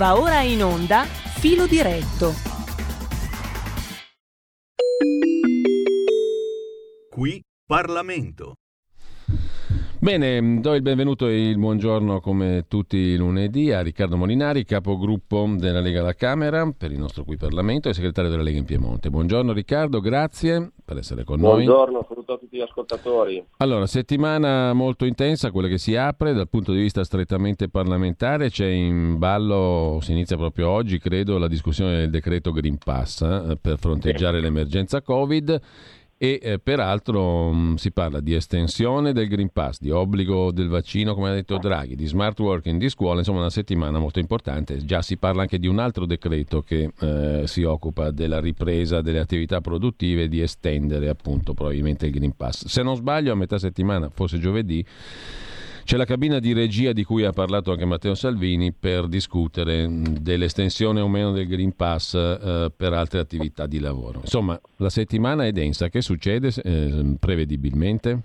Va ora in onda Filo diretto. Qui Parlamento. Bene, do il benvenuto e il buongiorno come tutti i lunedì a Riccardo Molinari, capogruppo della Lega alla Camera per il nostro qui Parlamento e segretario della Lega in Piemonte. Buongiorno Riccardo, grazie per essere con noi. Buongiorno, saluto a tutti gli ascoltatori. Allora, settimana molto intensa, quella che si apre dal punto di vista strettamente parlamentare, c'è in ballo, si inizia proprio oggi credo, la discussione del decreto Green Pass eh, per fronteggiare sì. l'emergenza Covid e eh, peraltro mh, mm, si parla di estensione del Green Pass, di obbligo del vaccino, come ha detto Draghi, di smart working, di scuola, insomma una settimana molto importante. Già si parla anche di un altro decreto che eh, si occupa della ripresa delle attività produttive di estendere appunto probabilmente il Green Pass. Se non sbaglio a metà settimana, forse giovedì, c'è la cabina di regia di cui ha parlato anche Matteo Salvini per discutere dell'estensione o meno del Green Pass eh, per altre attività di lavoro. Insomma, la settimana è densa. Che succede eh, prevedibilmente?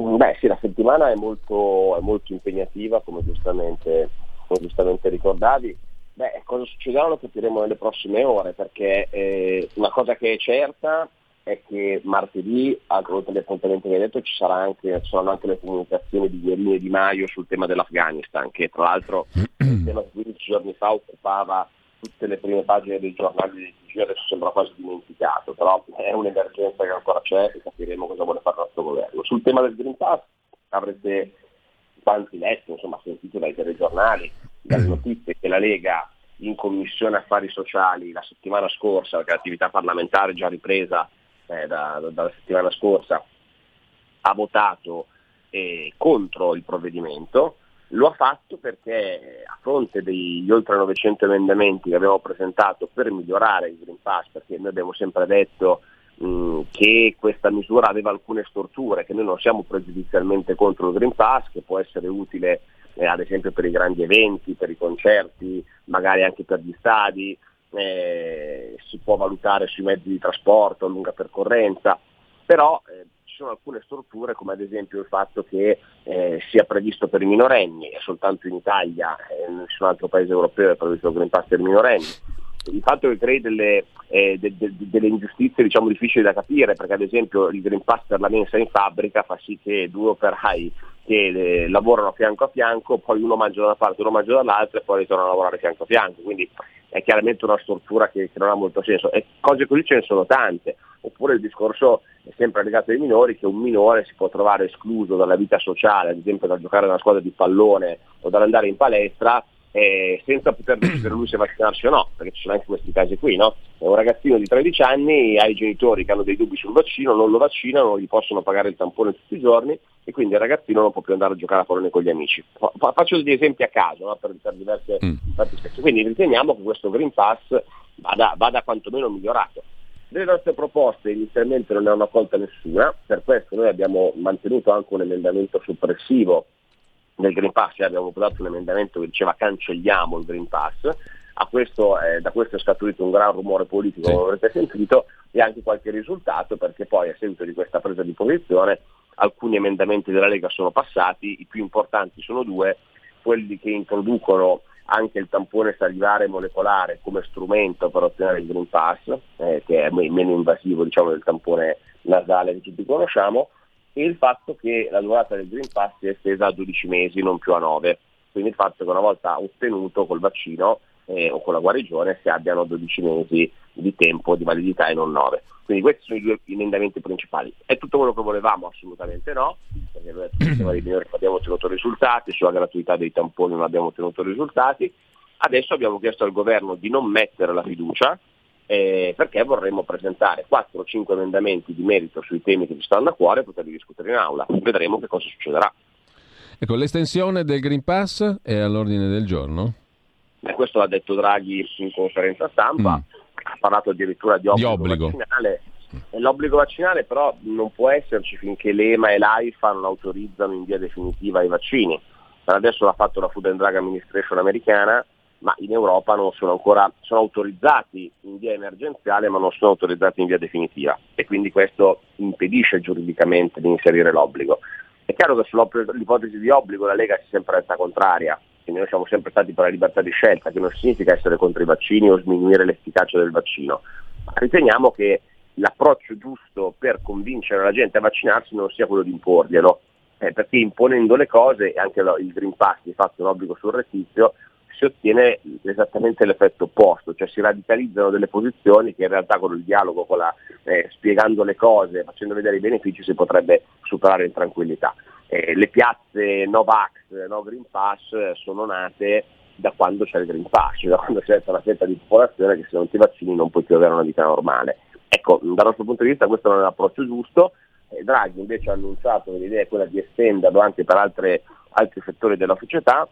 Mm, beh sì, la settimana è molto, è molto impegnativa, come giustamente, come giustamente ricordavi. Beh, cosa succederà lo capiremo nelle prossime ore, perché eh, una cosa che è certa è che martedì, oltre agli appuntamenti che hai detto, ci, anche, ci, saranno anche le comunicazioni di Guerini e Di Maio sul tema dell'Afghanistan, che tra l'altro il tema 15 giorni fa occupava tutte le prime pagine dei giornali di TG, adesso sembra quasi dimenticato, però è un'emergenza che ancora c'è e capiremo cosa vuole fare il nostro governo. Sul tema del Green Pass avrete tanti letto, insomma sentito dai telegiornali, dalle notizie che la Lega in Commissione Affari Sociali la settimana scorsa, perché l'attività parlamentare è già ripresa eh, da, da, dalla settimana scorsa, ha votato eh, contro il provvedimento, lo ha fatto perché a fronte degli oltre 900 emendamenti che abbiamo presentato per migliorare il Green Pass, perché noi abbiamo sempre detto che questa misura aveva alcune storture, che noi non siamo pregiudizialmente contro il Green Pass, che può essere utile eh, ad esempio per i grandi eventi, per i concerti, magari anche per gli stadi, eh, si può valutare sui mezzi di trasporto a lunga percorrenza, però eh, ci sono alcune strutture come ad esempio il fatto che eh, sia previsto per i minorenni soltanto in Italia in nessun altro paese europeo è previsto il Green Pass per i minorenni. Il fatto che crei delle, eh, de, de, delle ingiustizie diciamo, difficili da capire, perché ad esempio il Green Pass per la mensa in fabbrica fa sì che due operai che eh, lavorano fianco a fianco, poi uno mangia da una parte, uno mangia dall'altra e poi ritornano a lavorare fianco a fianco. Quindi è chiaramente una struttura che, che non ha molto senso. E cose così ce ne sono tante. Oppure il discorso è sempre legato ai minori, che un minore si può trovare escluso dalla vita sociale, ad esempio da giocare nella squadra di pallone o dall'andare in palestra, eh, senza poter decidere lui se vaccinarsi o no, perché ci sono anche questi casi qui, no? È un ragazzino di 13 anni, ha i genitori che hanno dei dubbi sul vaccino, non lo vaccinano, non gli possono pagare il tampone tutti i giorni e quindi il ragazzino non può più andare a giocare a pallone con gli amici. Faccio degli esempi a caso no? per, per, diverse mm. Quindi riteniamo che questo Green Pass vada, vada quantomeno migliorato. Delle nostre proposte inizialmente non ne hanno accolta nessuna, per questo noi abbiamo mantenuto anche un emendamento soppressivo del Green Pass, cioè abbiamo votato un emendamento che diceva cancelliamo il Green Pass, questo, eh, da questo è scaturito un gran rumore politico, sì. come avrete sentito, e anche qualche risultato, perché poi a seguito di questa presa di posizione alcuni emendamenti della Lega sono passati, i più importanti sono due, quelli che introducono anche il tampone salivare molecolare come strumento per ottenere il Green Pass, eh, che è meno invasivo diciamo, del tampone nasale che tutti conosciamo, e il fatto che la durata del Green Pass sia estesa a 12 mesi, non più a 9. Quindi il fatto che una volta ottenuto col vaccino eh, o con la guarigione si abbiano 12 mesi di tempo di validità e non 9. Quindi questi sono i due emendamenti principali. È tutto quello che volevamo? Assolutamente no, perché noi non abbiamo ottenuto risultati, sulla gratuità dei tamponi non abbiamo ottenuto risultati. Adesso abbiamo chiesto al governo di non mettere la fiducia, eh, perché vorremmo presentare 4-5 emendamenti di merito sui temi che ci stanno a cuore e poterli discutere in aula. Vedremo che cosa succederà. Ecco, l'estensione del Green Pass è all'ordine del giorno? Beh, questo l'ha detto Draghi in conferenza stampa, mm. ha parlato addirittura di obbligo, di obbligo. vaccinale. L'obbligo vaccinale però non può esserci finché l'EMA e l'AIFA non autorizzano in via definitiva i vaccini. Adesso l'ha fatto la Food and Drug Administration americana, ma in Europa non sono ancora sono autorizzati in via emergenziale ma non sono autorizzati in via definitiva. E quindi questo impedisce giuridicamente di inserire l'obbligo. È chiaro che sull'ipotesi di obbligo la Lega si è sempre resta contraria, quindi noi siamo sempre stati per la libertà di scelta, che non significa essere contro i vaccini o sminuire l'efficacia del vaccino, ma riteniamo che l'approccio giusto per convincere la gente a vaccinarsi non sia quello di imporglielo, eh, perché imponendo le cose, e anche il Green Pass di fatto un obbligo surrettizio, si ottiene esattamente l'effetto opposto, cioè si radicalizzano delle posizioni che in realtà con il dialogo, con la, eh, spiegando le cose, facendo vedere i benefici si potrebbe superare in tranquillità. Eh, le piazze no vax, no Green Pass sono nate da quando c'è il Green Pass, da quando c'è una fetta di popolazione che se non ti vaccini non puoi più avere una vita normale. Ecco, dal nostro punto di vista questo non è l'approccio giusto, eh, Draghi invece ha annunciato che l'idea è quella di estenderlo anche per altre, altri settori della società,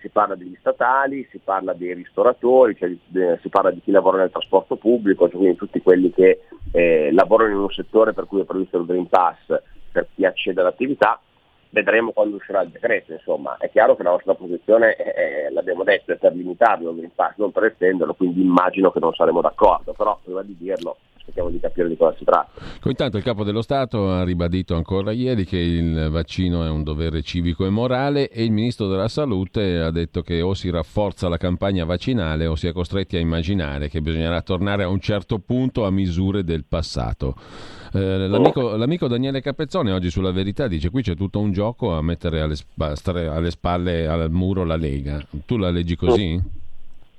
si parla degli statali, si parla dei ristoratori, cioè, si parla di chi lavora nel trasporto pubblico, cioè quindi tutti quelli che eh, lavorano in un settore per cui è previsto il Green Pass per chi accede all'attività, vedremo quando uscirà il decreto, insomma, è chiaro che la nostra posizione, è, l'abbiamo detto, è per limitarlo non per estenderlo, quindi immagino che non saremo d'accordo, però prima di dirlo aspettiamo di capire di cosa si tratta. Intanto il Capo dello Stato ha ribadito ancora ieri che il vaccino è un dovere civico e morale e il Ministro della Salute ha detto che o si rafforza la campagna vaccinale o si è costretti a immaginare che bisognerà tornare a un certo punto a misure del passato. Eh, l'amico, l'amico, Daniele Capezzone oggi sulla verità dice qui c'è tutto un gioco a mettere alle, sp- alle spalle al muro la Lega. Tu la leggi così?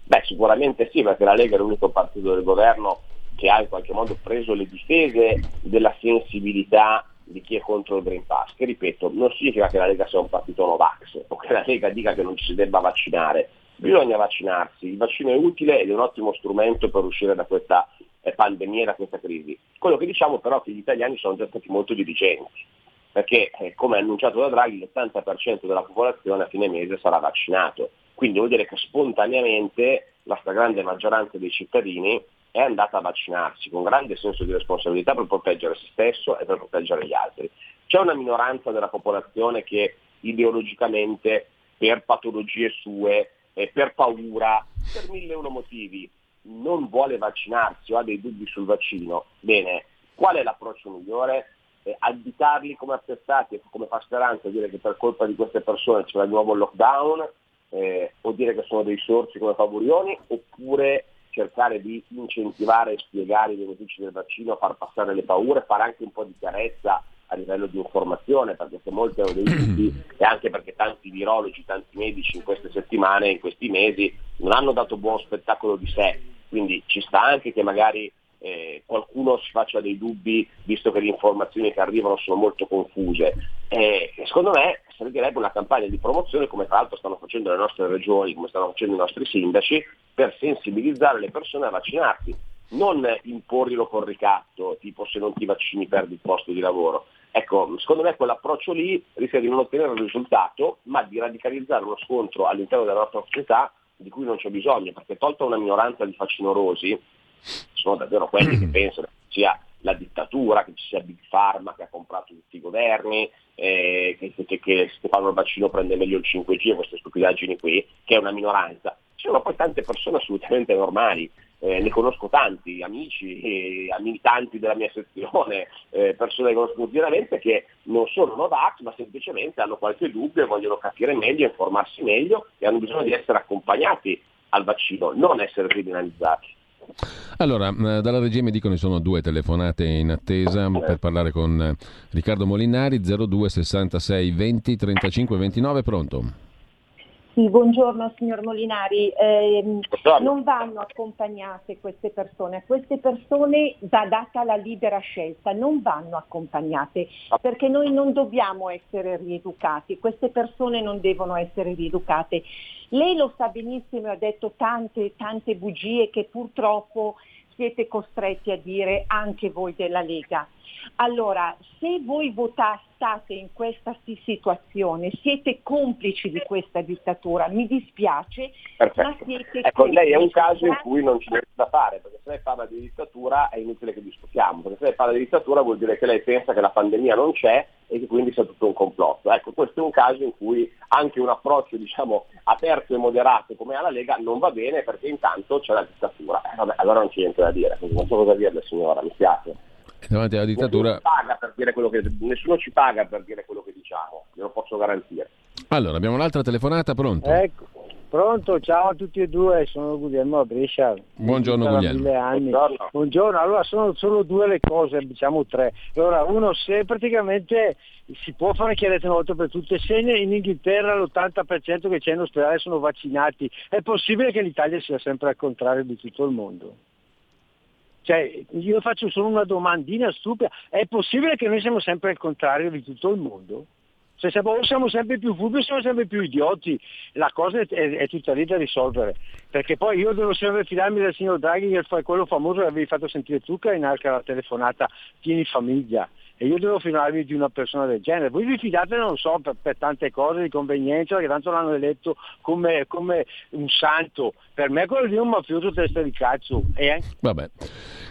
Beh, sicuramente sì, perché la Lega è l'unico partito del governo che ha in qualche modo preso le difese della sensibilità di chi è contro il Green Pass, che ripeto, non significa che la Lega sia un partito Novax o che la Lega dica che non ci si debba vaccinare, bisogna vaccinarsi, il vaccino è utile ed è un ottimo strumento per uscire da questa eh, pandemia, da questa crisi. Quello che diciamo però è che gli italiani sono già stati molto dirigenti, perché eh, come annunciato da Draghi l'80% della popolazione a fine mese sarà vaccinato, quindi vuol dire che spontaneamente la stragrande maggioranza dei cittadini è andata a vaccinarsi con grande senso di responsabilità per proteggere se stesso e per proteggere gli altri. C'è una minoranza della popolazione che ideologicamente per patologie sue, eh, per paura, per mille e uno motivi non vuole vaccinarsi o ha dei dubbi sul vaccino. Bene, qual è l'approccio migliore? Eh, additarli come attestati come fa speranza dire che per colpa di queste persone c'è di nuovo il lockdown eh, o dire che sono dei sorci come Favurioni oppure cercare di incentivare e spiegare i benefici del vaccino, far passare le paure, fare anche un po' di chiarezza a livello di informazione, perché se molti hanno dei dubbi e anche perché tanti virologi, tanti medici in queste settimane, in questi mesi, non hanno dato buon spettacolo di sé, quindi ci sta anche che magari eh, qualcuno si faccia dei dubbi visto che le informazioni che arrivano sono molto confuse. Eh, secondo me servirebbe una campagna di promozione come tra l'altro stanno facendo le nostre regioni, come stanno facendo i nostri sindaci, per sensibilizzare le persone a vaccinarsi, non imporglielo con ricatto, tipo se non ti vaccini perdi il posto di lavoro. Ecco, secondo me quell'approccio lì rischia di non ottenere il risultato, ma di radicalizzare uno scontro all'interno della nostra società di cui non c'è bisogno, perché tolta una minoranza di facinorosi, sono davvero quelli che pensano che sia la dittatura, che ci sia Big Pharma che ha comprato tutti i governi, eh, che, che, che il vaccino prende meglio il 5G e queste stupidaggini qui, che è una minoranza. Ci sono poi tante persone assolutamente normali, eh, ne conosco tanti, amici, eh, militanti della mia sezione, eh, persone che conosco quotidianamente che non sono Novax ma semplicemente hanno qualche dubbio e vogliono capire meglio, informarsi meglio e hanno bisogno di essere accompagnati al vaccino, non essere criminalizzati. Allora, eh, dalla regia mi dicono che sono due telefonate in attesa per parlare con eh, Riccardo Molinari, 02 66 20 35 29, pronto? Sì, buongiorno signor Molinari. Eh, non vanno accompagnate queste persone, a queste persone va data la libera scelta, non vanno accompagnate perché noi non dobbiamo essere rieducati, queste persone non devono essere rieducate. Lei lo sa benissimo, ha detto tante, tante bugie che purtroppo siete costretti a dire anche voi della Lega. Allora, se voi votate in questa situazione, siete complici di questa dittatura, mi dispiace, Perfetto. ma siete Ecco, lei è un caso in cui non ci niente da fare, perché se lei parla di dittatura è inutile che discutiamo, perché se lei parla di dittatura vuol dire che lei pensa che la pandemia non c'è e che quindi sia tutto un complotto. Ecco, questo è un caso in cui anche un approccio diciamo, aperto e moderato come ha la Lega non va bene perché intanto c'è la dittatura. Eh, vabbè, allora non c'è niente da dire, non so cosa dirle signora, mi spiace davanti alla dittatura... Nessuno ci, paga per dire quello che, nessuno ci paga per dire quello che diciamo, glielo posso garantire. Allora, abbiamo un'altra telefonata, pronto? Ecco, pronto, ciao a tutti e due, sono Guglielmo a Brescia. Buongiorno Guglielmo. Anni. Buongiorno. Buongiorno. allora sono solo due le cose, diciamo tre. Allora, uno, se praticamente si può fare chiarezza una volta per tutte, se in Inghilterra l'80% che c'è in ospedale sono vaccinati, è possibile che l'Italia sia sempre al contrario di tutto il mondo? Cioè, io faccio solo una domandina stupida, è possibile che noi siamo sempre al contrario di tutto il mondo? Se siamo, siamo sempre più furbi siamo sempre più idioti, la cosa è, è, è, tutta lì da risolvere. Perché poi io devo sempre fidarmi del signor Draghi che fa quello famoso che avevi fatto sentire tu che in altra la telefonata, tieni famiglia. E io devo fidarmi di una persona del genere. Voi vi fidate, non so, per, per tante cose di convenienza, che tanto l'hanno eletto come, come un santo. Per me quello è un mafioso testa di cazzo. Eh? Vabbè.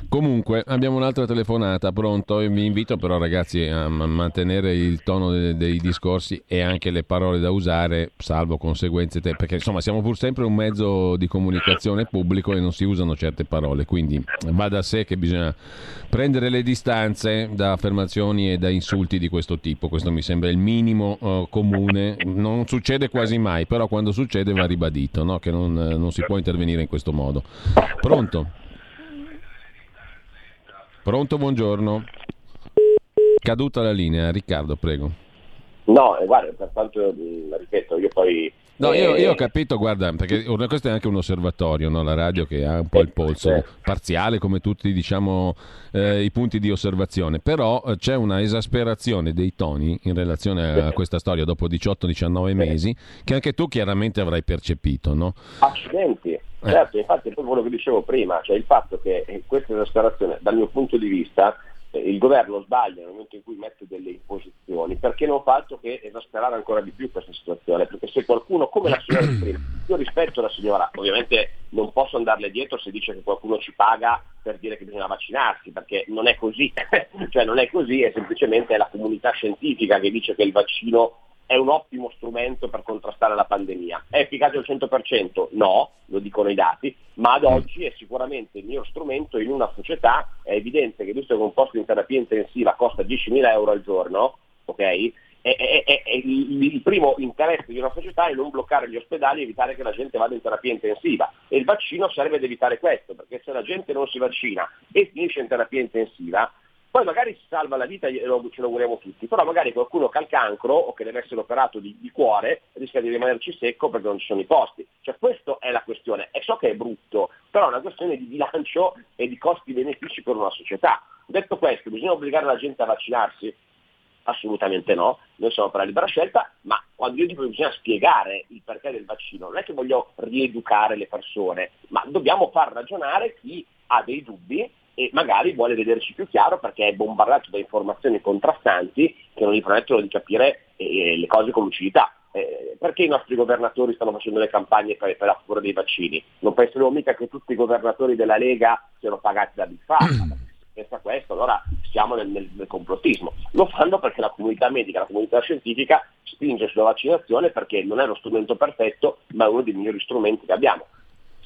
Comunque, abbiamo un'altra telefonata, pronto? Vi invito però ragazzi a mantenere il tono dei, dei discorsi e anche le parole da usare, salvo conseguenze, te, perché insomma siamo pur sempre un mezzo di comunicazione pubblico e non si usano certe parole, quindi va da sé che bisogna prendere le distanze da affermazioni e da insulti di questo tipo, questo mi sembra il minimo uh, comune, non succede quasi mai, però quando succede va ribadito, no? che non, non si può intervenire in questo modo. Pronto? Pronto, buongiorno. Caduta la linea, Riccardo, prego. No, eh, guarda, per quanto ripeto, io poi No, io, io, ho capito, guarda, perché questo è anche un osservatorio, no? la radio che ha un po' il polso parziale come tutti diciamo, eh, i punti di osservazione, però eh, c'è una esasperazione dei toni in relazione a questa storia dopo 18-19 mesi che anche tu chiaramente avrai percepito, no? Accidenti, eh. certo, infatti è proprio quello che dicevo prima, cioè il fatto che questa esasperazione dal mio punto di vista il governo sbaglia nel momento in cui mette delle imposizioni, perché non fa altro che esasperare ancora di più questa situazione? Perché se qualcuno, come la signora prima, io rispetto la signora, ovviamente non posso andarle dietro se dice che qualcuno ci paga per dire che bisogna vaccinarsi, perché non è così, cioè non è così, è semplicemente la comunità scientifica che dice che il vaccino è un ottimo strumento per contrastare la pandemia. È efficace al 100%? No, lo dicono i dati, ma ad oggi è sicuramente il miglior strumento in una società, è evidente che visto che un posto in terapia intensiva costa 10.000 euro al giorno, ok? È, è, è, il, il, primo interesse di una società è non bloccare gli ospedali e evitare che la gente vada in terapia intensiva e il vaccino serve ad evitare questo perché se la gente non si vaccina e finisce in terapia intensiva poi magari si salva la vita ce lo auguriamo tutti, però magari qualcuno che ha il cancro o che deve essere operato di, di, cuore rischia di rimanerci secco perché non ci sono i posti. Cioè questa è la questione. E so che è brutto, però è una questione di bilancio e di costi-benefici per una società. Detto questo, bisogna obbligare la gente a vaccinarsi? Assolutamente no, noi siamo per la libera scelta, ma quando io dico che bisogna spiegare il perché del vaccino, non è che voglio rieducare le persone, ma dobbiamo far ragionare chi ha dei dubbi e magari vuole vederci più chiaro perché è bombardato da informazioni contrastanti che non gli permettono di capire eh, le cose con lucidità. Eh, perché i nostri governatori stanno facendo le campagne per, per la cura dei vaccini? Non pensiamo mica che tutti i governatori della Lega siano pagati da Big Pharma. Se pensa questo, allora siamo nel, nel, nel complottismo. Lo fanno perché la comunità medica, la comunità scientifica spinge sulla vaccinazione perché non è lo strumento perfetto, ma è uno dei migliori strumenti che abbiamo.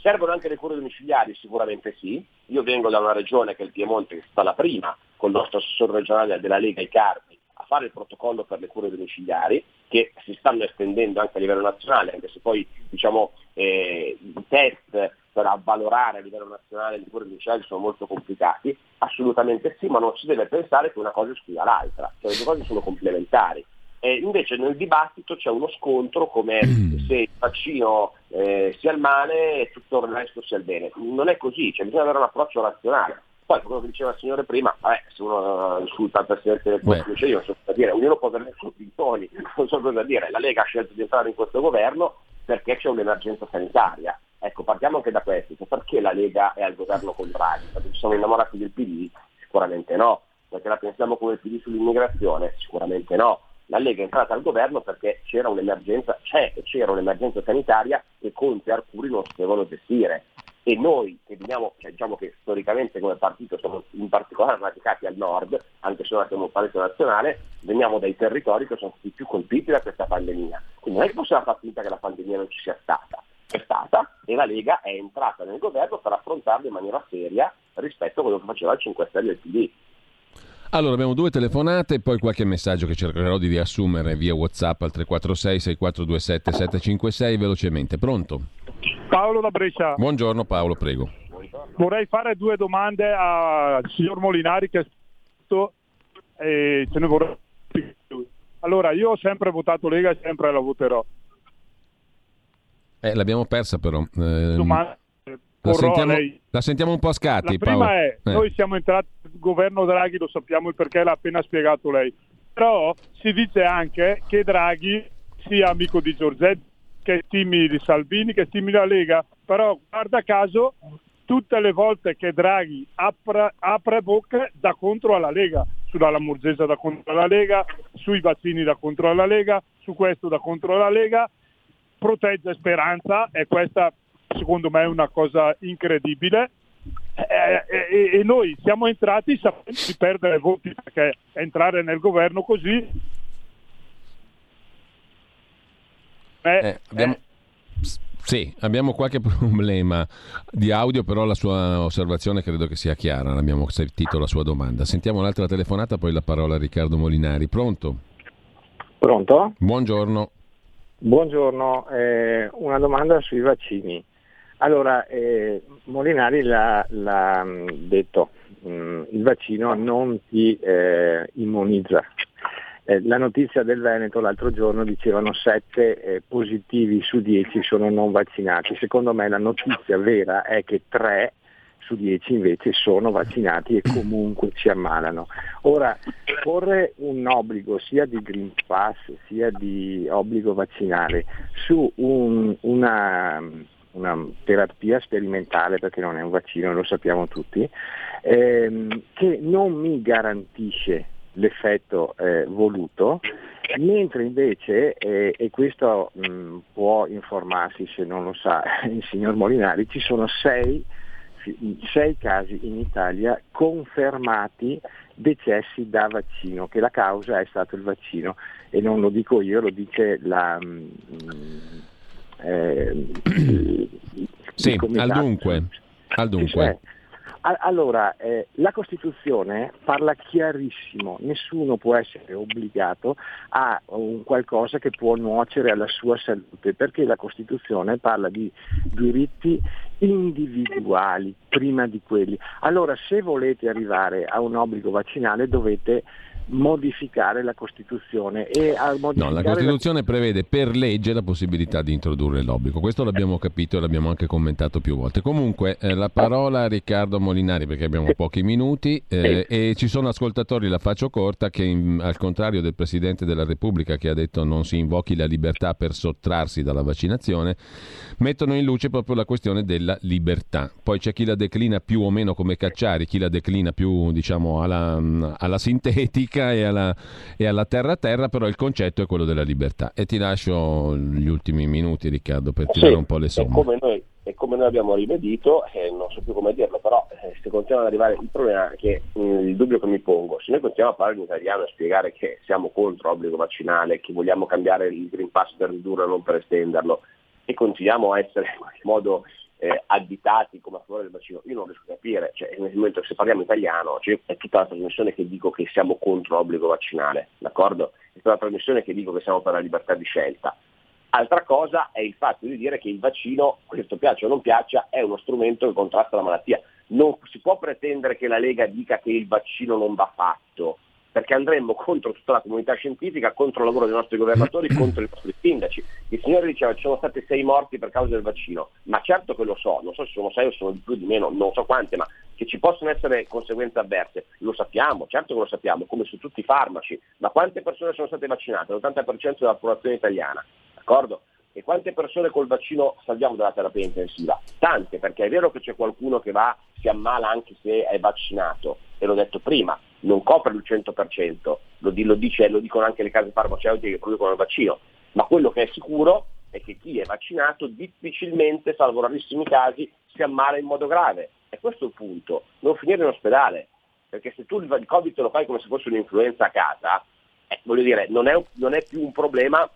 Servono anche le cure domiciliari? Sicuramente sì. Io vengo da una regione che è il Piemonte, che è stata la prima, con il nostro assessore regionale della Lega Icardi, a fare il protocollo per le cure domiciliari, che si stanno estendendo anche a livello nazionale, anche se poi diciamo, eh, i test per avvalorare a livello nazionale le cure domiciliari sono molto complicati, assolutamente sì, ma non si deve pensare che una cosa escluda l'altra, cioè le due cose sono complementari. Eh, invece nel dibattito c'è uno scontro come mm. se il vaccino eh, sia il male e tutto il resto sia il bene. Non è così, cioè, bisogna avere un approccio razionale. Poi, come diceva il signore prima, vabbè, se uno insulta il Presidente del Consiglio, io non so cosa dire, ognuno può avere i suoi toni, non so cosa dire. La Lega ha scelto di entrare in questo governo perché c'è un'emergenza sanitaria. Ecco, partiamo anche da questo, cioè, perché la Lega è al governo con Draghi? Perché ci sono innamorati del PD? Sicuramente no. Perché la pensiamo come il PD sull'immigrazione? Sicuramente no la Lega è entrata al governo perché c'era un'emergenza, c'è e c'era un'emergenza sanitaria che Conte e Arcuri non sapevano gestire. E noi che veniamo, cioè diciamo che storicamente come partito siamo in particolare radicati al nord, anche se ora siamo un partito nazionale, veniamo dai territori che sono stati più colpiti da questa pandemia. Quindi non è che possiamo far finta che la pandemia non ci sia stata. È stata e la Lega è entrata nel governo per affrontarla in maniera seria rispetto a quello che faceva il 5 Stelle e il PD. Allora, abbiamo due telefonate e poi qualche messaggio che cercherò di riassumere via WhatsApp al 346 6427 756 velocemente. Pronto? Paolo da Brescia. Buongiorno Paolo, prego. Vorrei fare due domande al signor Molinari che è stato e ce ne vorrei allora, io ho sempre votato Lega e sempre la voterò. Eh, l'abbiamo persa però. Eh, Domani la sentiamo, la sentiamo, un po' a scatti. La prima Paolo. è, eh. noi siamo entrati nel governo Draghi, lo sappiamo il perché l'ha appena spiegato lei. Però si dice anche che Draghi sia amico di Giorgetti, che stimi di Salvini, che stimi la Lega. Però guarda caso, tutte le volte che Draghi apre, apre bocca da contro alla Lega sulla Lamorgese da contro alla Lega, sui vaccini da contro alla Lega, su questo da contro alla Lega, protegge Speranza e questa secondo me è una cosa incredibile. E, e, e noi siamo entrati sapendo di perdere voti perché entrare nel governo così è, eh, abbiamo... è sì, abbiamo qualche problema di audio, però la sua osservazione credo che sia chiara, abbiamo sentito la sua domanda. Sentiamo un'altra telefonata, poi la parola a Riccardo Molinari. Pronto? Pronto? Buongiorno. Buongiorno, eh, una domanda sui vaccini. Allora, eh, Molinari l'ha, l'ha mm, detto, mm, il vaccino non ti eh, immunizza, eh, la notizia del Veneto l'altro giorno dicevano 7 eh, positivi su 10 sono non vaccinati. Secondo me la notizia vera è che 3 su 10 invece sono vaccinati e comunque ci ammalano. Ora, porre un obbligo sia di Green Pass sia di obbligo vaccinale su un, una, una, terapia sperimentale, perché non è un vaccino, lo sappiamo tutti, ehm, che non mi garantisce l'effetto eh, voluto, mentre invece, eh, e questo mh, può informarsi se non lo sa il signor Molinari, ci sono sei, sei casi in Italia confermati decessi da vaccino, che la causa è stato il vaccino. E non lo dico io, lo dice la... Mh, eh, sì, al dunque. Al dunque. Allora, eh, la Costituzione parla chiarissimo, nessuno può essere obbligato a un qualcosa che può nuocere alla sua salute, perché la Costituzione parla di diritti individuali prima di quelli. Allora, se volete arrivare a un obbligo vaccinale dovete modificare la Costituzione. E no, la Costituzione la... prevede per legge la possibilità di introdurre l'obbligo, questo l'abbiamo capito e l'abbiamo anche commentato più volte. Comunque eh, la parola a Riccardo Molinari perché abbiamo pochi minuti eh, e ci sono ascoltatori, la faccio corta, che in, al contrario del Presidente della Repubblica che ha detto non si invochi la libertà per sottrarsi dalla vaccinazione, mettono in luce proprio la questione della libertà. Poi c'è chi la declina più o meno come Cacciari, chi la declina più diciamo alla, alla sintetica politica e alla, e alla terra-terra, però il concetto è quello della libertà. E ti lascio gli ultimi minuti, Riccardo, per tirare sì, un po' le somme. Come noi, e come noi abbiamo ribadito, eh, non so più come dirlo, però eh, se continuano ad arrivare, il problema è che mh, il dubbio che mi pongo, se noi continuiamo a parlare in italiano e spiegare che siamo contro l'obbligo vaccinale, che vogliamo cambiare il Green Pass per ridurlo e non per estenderlo, e continuiamo a essere in qualche modo eh, additati come a favore del vaccino, io non riesco a capire, cioè, nel momento che se parliamo italiano cioè, è tutta la trasmissione che dico che siamo contro l'obbligo vaccinale, d'accordo? È tutta la trasmissione che dico che siamo per la libertà di scelta. Altra cosa è il fatto di dire che il vaccino, questo piaccia o non piaccia, è uno strumento che contrasta la malattia. Non si può pretendere che la Lega dica che il vaccino non va fatto, perché andremmo contro tutta la comunità scientifica, contro il lavoro dei nostri governatori, contro i nostri sindaci. Il signore diceva che ci sono stati sei morti per causa del vaccino, ma certo che lo so, non so se sono sei o sono di più o di meno, non so quante, ma che ci possono essere conseguenze avverse, lo sappiamo, certo che lo sappiamo, come su tutti i farmaci, ma quante persone sono state vaccinate? L'80% della popolazione italiana, d'accordo? E quante persone col vaccino salviamo dalla terapia intensiva? Tante, perché è vero che c'è qualcuno che va, si ammala anche se è vaccinato, e l'ho detto prima, non copre il 100%, lo, lo, dice, lo dicono anche le case farmaceutiche che producono il vaccino, ma quello che è sicuro è che chi è vaccinato difficilmente, salvo rarissimi casi, si ammala in modo grave. E questo è il punto, non finire in ospedale, perché se tu il Covid lo fai come se fosse un'influenza a casa, eh, voglio dire, non è, non è più un problema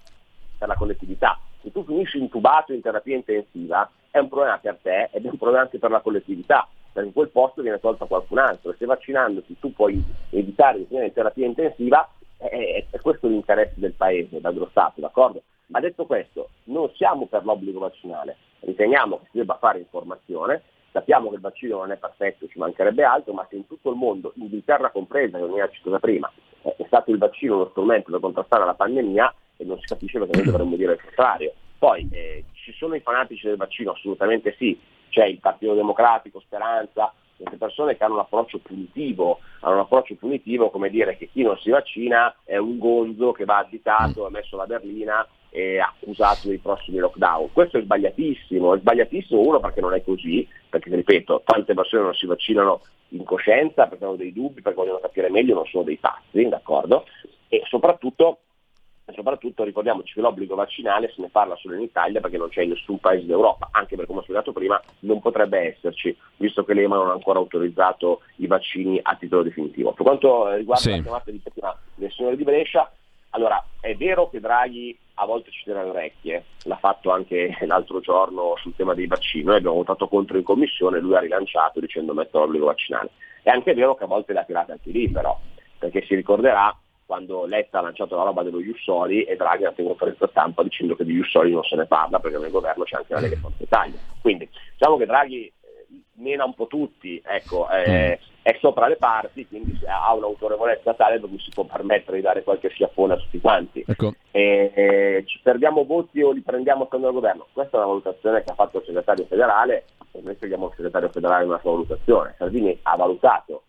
per la collettività. Se tu finisci intubato in terapia intensiva, è un problema per te ed è un problema anche per la collettività perché quel posto viene tolto a qualcun altro e se vaccinandoti tu puoi evitare di finire in terapia intensiva, è, è questo l'interesse del paese, dello Stato, d'accordo? Ma detto questo, non siamo per l'obbligo vaccinale, riteniamo che si debba fare informazione, sappiamo che il vaccino non è perfetto, ci mancherebbe altro, ma se in tutto il mondo, Inghilterra compresa, che non era citata prima, è stato il vaccino uno strumento per contrastare la pandemia e non si capisce perché noi dovremmo dire il contrario. Poi eh, ci sono i fanatici del vaccino, assolutamente sì, c'è il Partito Democratico, Speranza, queste persone che hanno un approccio punitivo, hanno un approccio punitivo come dire che chi non si vaccina è un gonzo che va additato, ha messo la berlina e accusato dei prossimi lockdown. Questo è sbagliatissimo, è sbagliatissimo uno perché non è così, perché ripeto, tante persone non si vaccinano in coscienza perché hanno dei dubbi, perché vogliono capire meglio, non sono dei pazzi, d'accordo? E soprattutto e soprattutto ricordiamoci che l'obbligo vaccinale se ne parla solo in Italia perché non c'è in nessun paese d'Europa, anche perché come ho spiegato prima non potrebbe esserci, visto che l'EMA non ha ancora autorizzato i vaccini a titolo definitivo. Per quanto riguarda sì. la chiamata di prima del signore di Brescia, allora è vero che Draghi a volte ci tira le orecchie, l'ha fatto anche l'altro giorno sul tema dei vaccini, noi abbiamo votato contro in commissione, lui ha rilanciato dicendo metto l'obbligo vaccinale. È anche vero che a volte le ha tirate anche lì però, perché si ricorderà quando Letta ha lanciato la roba dello Jussoli e Draghi ha fatto in conferenza stampa dicendo che di Jussoli non se ne parla perché nel governo c'è anche la Lega Forza Italia. Quindi diciamo che Draghi eh, mena un po' tutti, ecco, eh, è sopra le parti, quindi ha un'autorevolezza tale per cui si può permettere di dare qualche schiaffone a tutti quanti. Ecco. E, e, ci perdiamo voti o li prendiamo secondo il governo? Questa è una valutazione che ha fatto il segretario federale e noi seguiamo il segretario federale una sua valutazione. Salvini ha valutato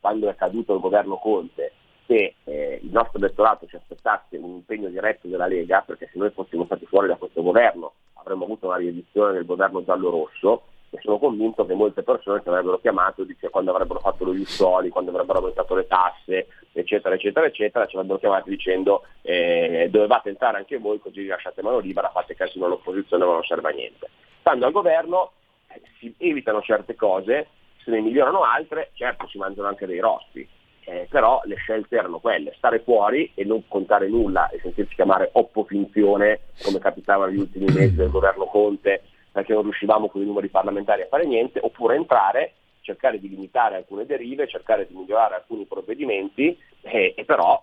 quando è caduto il governo Conte se eh, il nostro elettorato ci aspettasse un impegno diretto della Lega, perché se noi fossimo stati fuori da questo governo avremmo avuto una riedizione del governo giallo-rosso, e sono convinto che molte persone ci avrebbero chiamato dice, quando avrebbero fatto lo Jussoli, quando avrebbero aumentato le tasse, eccetera, eccetera, eccetera, ci avrebbero chiamato dicendo eh, dovevate entrare anche voi, così vi lasciate mano libera, fate casino all'opposizione, ma non serve a niente. Stando al governo eh, si evitano certe cose, se ne migliorano altre, certo si mangiano anche dei rosti, eh, però le scelte erano quelle, stare fuori e non contare nulla e sentirsi chiamare oppofinzione come capitava negli ultimi mesi del governo Conte perché non riuscivamo con i numeri parlamentari a fare niente, oppure entrare, cercare di limitare alcune derive, cercare di migliorare alcuni provvedimenti e, e però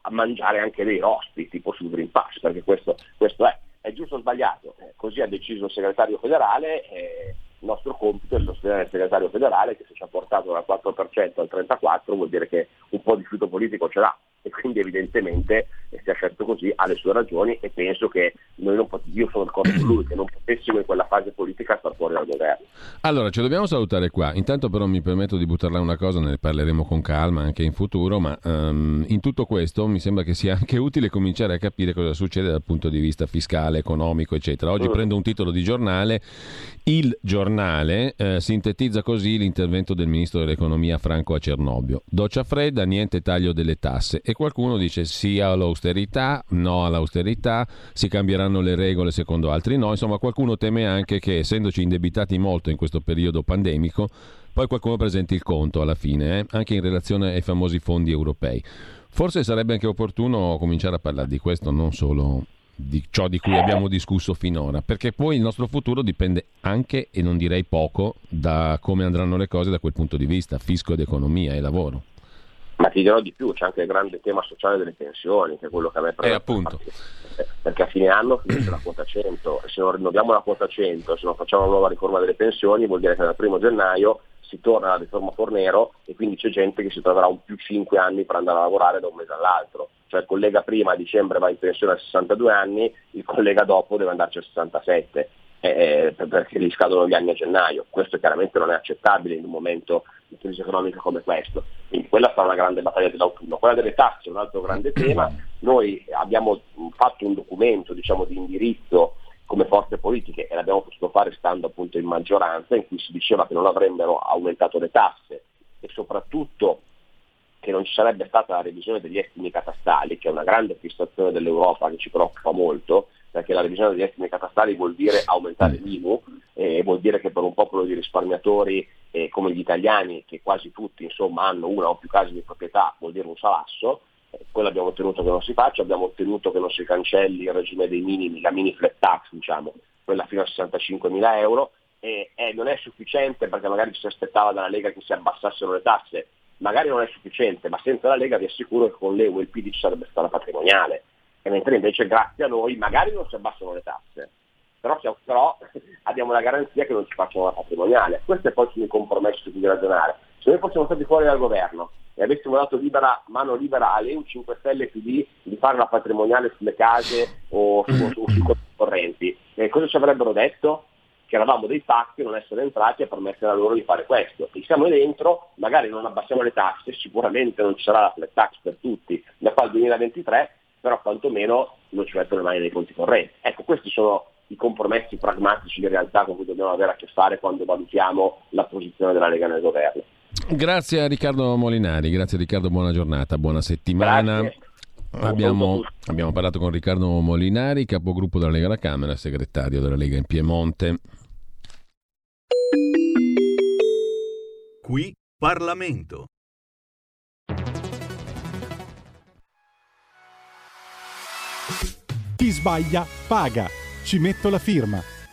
a mangiare anche dei rosti tipo sul Green Pass, perché questo, questo è. È giusto o sbagliato? Eh, così ha deciso il segretario federale. Eh, il nostro compito è sostenere il segretario federale che se ci ha portato dal 4% al 34% vuol dire che un po' di fiuto politico ce l'ha e quindi evidentemente si è scelto così, ha le sue ragioni e penso che noi non pot- io sono d'accordo con lui che non potessimo in quella fase politica star fuori dal governo. Allora, ci dobbiamo salutare qua. Intanto però mi permetto di buttarla una cosa, ne parleremo con calma anche in futuro, ma um, in tutto questo mi sembra che sia anche utile cominciare a capire cosa succede dal punto di vista fiscale, economico, eccetera. Oggi mm. prendo un titolo di giornale, il giornale eh, sintetizza così l'intervento del ministro dell'economia Franco a Cernobbio. Doccia fredda, niente taglio delle tasse e qualcuno dice sì all'austerità, no all'austerità, si cambieranno le regole secondo altri no, insomma qualcuno teme anche che essendoci indebitati molto in questo periodo pandemico, poi qualcuno presenti il conto alla fine, eh? anche in relazione ai famosi fondi europei. Forse sarebbe anche opportuno cominciare a parlare di questo, non solo di ciò di cui abbiamo discusso finora, perché poi il nostro futuro dipende anche, e non direi poco, da come andranno le cose da quel punto di vista, fisco ed economia e lavoro. Ma ti dirò di più, c'è anche il grande tema sociale delle pensioni, che è quello che a me prende. Eh, appunto. Perché a fine anno finisce la quota 100 e se non rinnoviamo la quota 100, se non facciamo una nuova riforma delle pensioni, vuol dire che dal primo gennaio si torna alla riforma Fornero e quindi c'è gente che si troverà un più 5 anni per andare a lavorare da un mese all'altro. Cioè il collega prima a dicembre va in pensione a 62 anni, il collega dopo deve andarci a 67 eh, perché gli scadono gli anni a gennaio. Questo chiaramente non è accettabile in un momento di crisi economica come questo. Quindi quella sarà una grande battaglia dell'autunno. Quella delle tasse è un altro grande tema. Noi abbiamo fatto un documento diciamo, di indirizzo come forze politiche e l'abbiamo potuto fare stando appunto in maggioranza in cui si diceva che non avrebbero aumentato le tasse e soprattutto che non ci sarebbe stata la revisione degli estimi catastali, che è una grande fissazione dell'Europa che ci preoccupa molto, perché la revisione degli estimi catastali vuol dire aumentare l'IMU, e vuol dire che per un popolo di risparmiatori eh, come gli italiani, che quasi tutti insomma, hanno una o più case di proprietà, vuol dire un salasso, eh, quello abbiamo ottenuto che non si faccia, abbiamo ottenuto che non si cancelli il regime dei minimi, la mini flat tax, diciamo, quella fino a 65 mila euro, eh, eh, non è sufficiente perché magari ci si aspettava dalla Lega che si abbassassero le tasse, magari non è sufficiente, ma senza la Lega vi assicuro che con l'EU e il PD ci sarebbe stata patrimoniale, e mentre invece grazie a noi magari non si abbassano le tasse, però, però abbiamo la garanzia che non ci facciano la patrimoniale. Questi poi sono i compromessi su cui ragionare. Se noi fossimo stati fuori dal governo e avessimo dato libera, mano libera alle EU 5 Stelle e PD di fare la patrimoniale sulle case o, su, su, sui correnti, eh, cosa ci avrebbero detto? Che eravamo dei pacchi non essere entrati a permettere a loro di fare questo. E siamo dentro, magari non abbassiamo le tasse, sicuramente non ci sarà la flat tax per tutti da qua al 2023, però quantomeno non ci mettono le mani nei conti correnti. Ecco, questi sono i compromessi pragmatici di realtà con cui dobbiamo avere a che fare quando valutiamo la posizione della Lega nel governo. Grazie a Riccardo Molinari, grazie Riccardo, buona giornata, buona settimana. Abbiamo, abbiamo, parlato con Riccardo Molinari, capogruppo della Lega alla Camera, segretario della Lega in Piemonte. Qui Parlamento. Chi sbaglia paga. Ci metto la firma.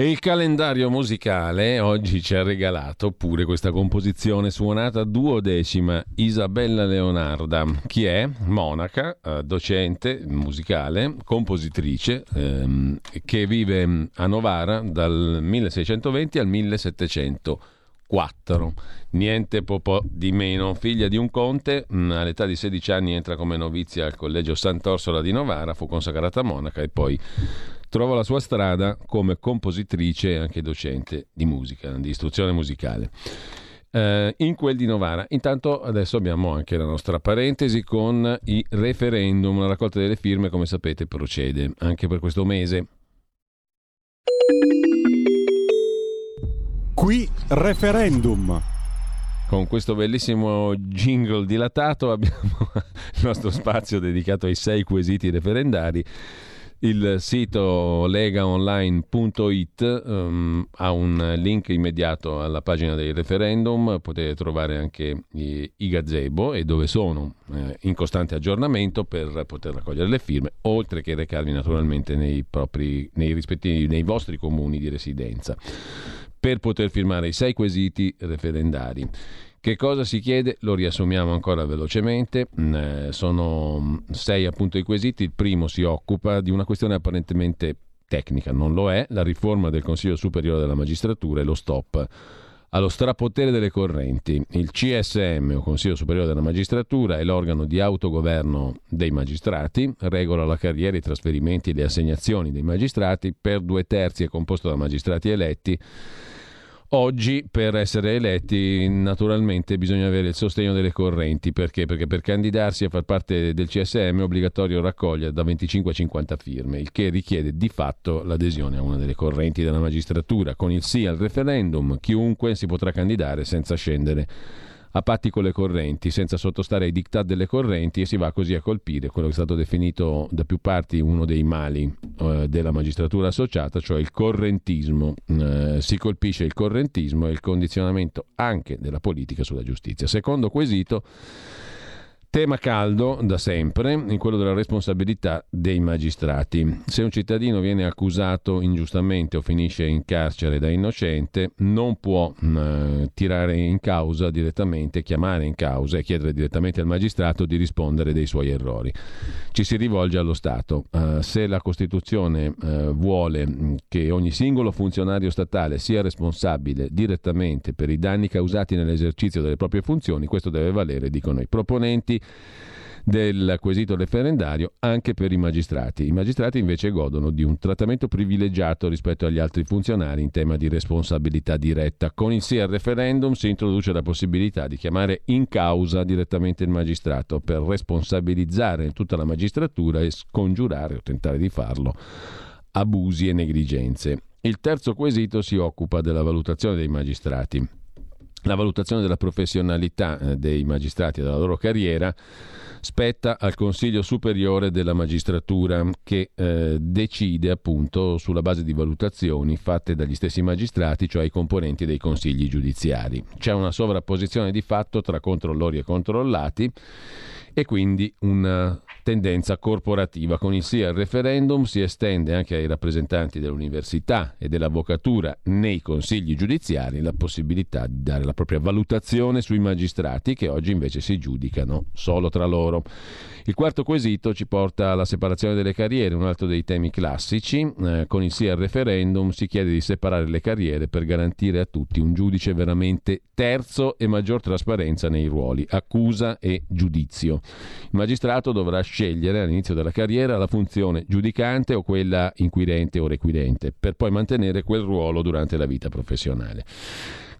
E il calendario musicale oggi ci ha regalato pure questa composizione suonata duodecima Isabella Leonarda. Chi è? Monaca, eh, docente musicale, compositrice, ehm, che vive a Novara dal 1620 al 1704. Niente po' di meno. Figlia di un conte, mm, all'età di 16 anni entra come novizia al collegio Sant'Orsola di Novara, fu consacrata monaca e poi trova la sua strada come compositrice e anche docente di musica, di istruzione musicale. Uh, in quel di Novara. Intanto adesso abbiamo anche la nostra parentesi con i referendum. La raccolta delle firme, come sapete, procede anche per questo mese. Qui referendum. Con questo bellissimo jingle dilatato abbiamo il nostro spazio dedicato ai sei quesiti referendari il sito legaonline.it um, ha un link immediato alla pagina del referendum, potete trovare anche i, i gazebo e dove sono eh, in costante aggiornamento per poter raccogliere le firme, oltre che recarvi naturalmente nei, propri, nei, nei vostri comuni di residenza per poter firmare i sei quesiti referendari. Che cosa si chiede? Lo riassumiamo ancora velocemente. Mm, eh, sono mm, sei appunto i quesiti. Il primo si occupa di una questione apparentemente tecnica, non lo è, la riforma del Consiglio Superiore della Magistratura e lo stop allo strapotere delle correnti. Il CSM, o Consiglio Superiore della Magistratura, è l'organo di autogoverno dei magistrati, regola la carriera, i trasferimenti e le assegnazioni dei magistrati, per due terzi è composto da magistrati eletti Oggi per essere eletti naturalmente bisogna avere il sostegno delle correnti, perché? Perché per candidarsi a far parte del CSM è obbligatorio raccogliere da 25 a 50 firme, il che richiede di fatto l'adesione a una delle correnti della magistratura. Con il sì al referendum chiunque si potrà candidare senza scendere a patti con le correnti, senza sottostare ai diktat delle correnti e si va così a colpire quello che è stato definito da più parti uno dei mali eh, della magistratura associata, cioè il correntismo. Eh, si colpisce il correntismo e il condizionamento anche della politica sulla giustizia. Secondo quesito Tema caldo da sempre in quello della responsabilità dei magistrati. Se un cittadino viene accusato ingiustamente o finisce in carcere da innocente, non può mm, tirare in causa direttamente, chiamare in causa e chiedere direttamente al magistrato di rispondere dei suoi errori. Ci si rivolge allo Stato. Uh, se la Costituzione uh, vuole mm, che ogni singolo funzionario statale sia responsabile direttamente per i danni causati nell'esercizio delle proprie funzioni, questo deve valere, dicono i proponenti del quesito referendario anche per i magistrati. I magistrati invece godono di un trattamento privilegiato rispetto agli altri funzionari in tema di responsabilità diretta. Con il sì al referendum si introduce la possibilità di chiamare in causa direttamente il magistrato per responsabilizzare tutta la magistratura e scongiurare o tentare di farlo abusi e negligenze. Il terzo quesito si occupa della valutazione dei magistrati. La valutazione della professionalità eh, dei magistrati e della loro carriera spetta al Consiglio Superiore della Magistratura che eh, decide appunto sulla base di valutazioni fatte dagli stessi magistrati, cioè i componenti dei consigli giudiziari. C'è una sovrapposizione di fatto tra controllori e controllati e quindi una tendenza corporativa. Con il sì al referendum si estende anche ai rappresentanti dell'università e dell'avvocatura nei consigli giudiziari la possibilità di dare la propria valutazione sui magistrati che oggi invece si giudicano solo tra loro. Il quarto quesito ci porta alla separazione delle carriere, un altro dei temi classici. Eh, con il sì al referendum si chiede di separare le carriere per garantire a tutti un giudice veramente terzo e maggior trasparenza nei ruoli, accusa e giudizio. Il magistrato dovrà scegliere all'inizio della carriera la funzione giudicante o quella inquirente o requirente, per poi mantenere quel ruolo durante la vita professionale.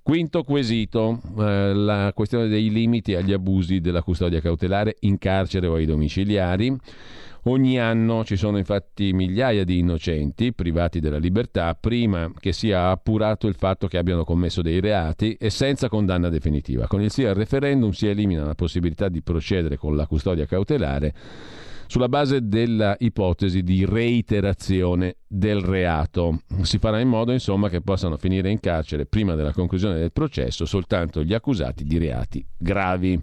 Quinto quesito, eh, la questione dei limiti agli abusi della custodia cautelare in carcere o ai domiciliari. Ogni anno ci sono infatti migliaia di innocenti privati della libertà prima che sia appurato il fatto che abbiano commesso dei reati e senza condanna definitiva. Con il sì al referendum si elimina la possibilità di procedere con la custodia cautelare sulla base della ipotesi di reiterazione del reato. Si farà in modo, insomma, che possano finire in carcere prima della conclusione del processo soltanto gli accusati di reati gravi.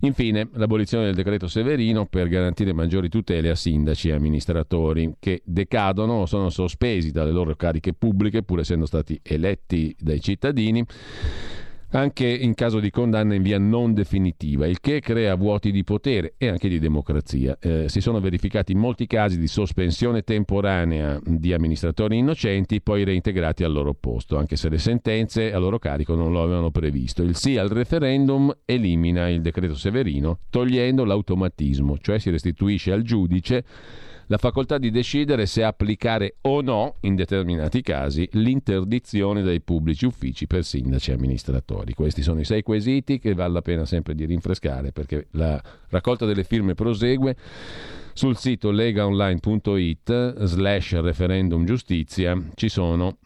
Infine, l'abolizione del decreto Severino per garantire maggiori tutele a sindaci e amministratori che decadono o sono sospesi dalle loro cariche pubbliche pur essendo stati eletti dai cittadini anche in caso di condanna in via non definitiva, il che crea vuoti di potere e anche di democrazia. Eh, si sono verificati molti casi di sospensione temporanea di amministratori innocenti, poi reintegrati al loro posto, anche se le sentenze a loro carico non lo avevano previsto. Il sì al referendum elimina il decreto Severino, togliendo l'automatismo, cioè si restituisce al giudice la facoltà di decidere se applicare o no, in determinati casi, l'interdizione dai pubblici uffici per sindaci e amministratori. Questi sono i sei quesiti che vale la pena sempre di rinfrescare perché la raccolta delle firme prosegue. Sul sito legaonline.it slash referendum giustizia ci sono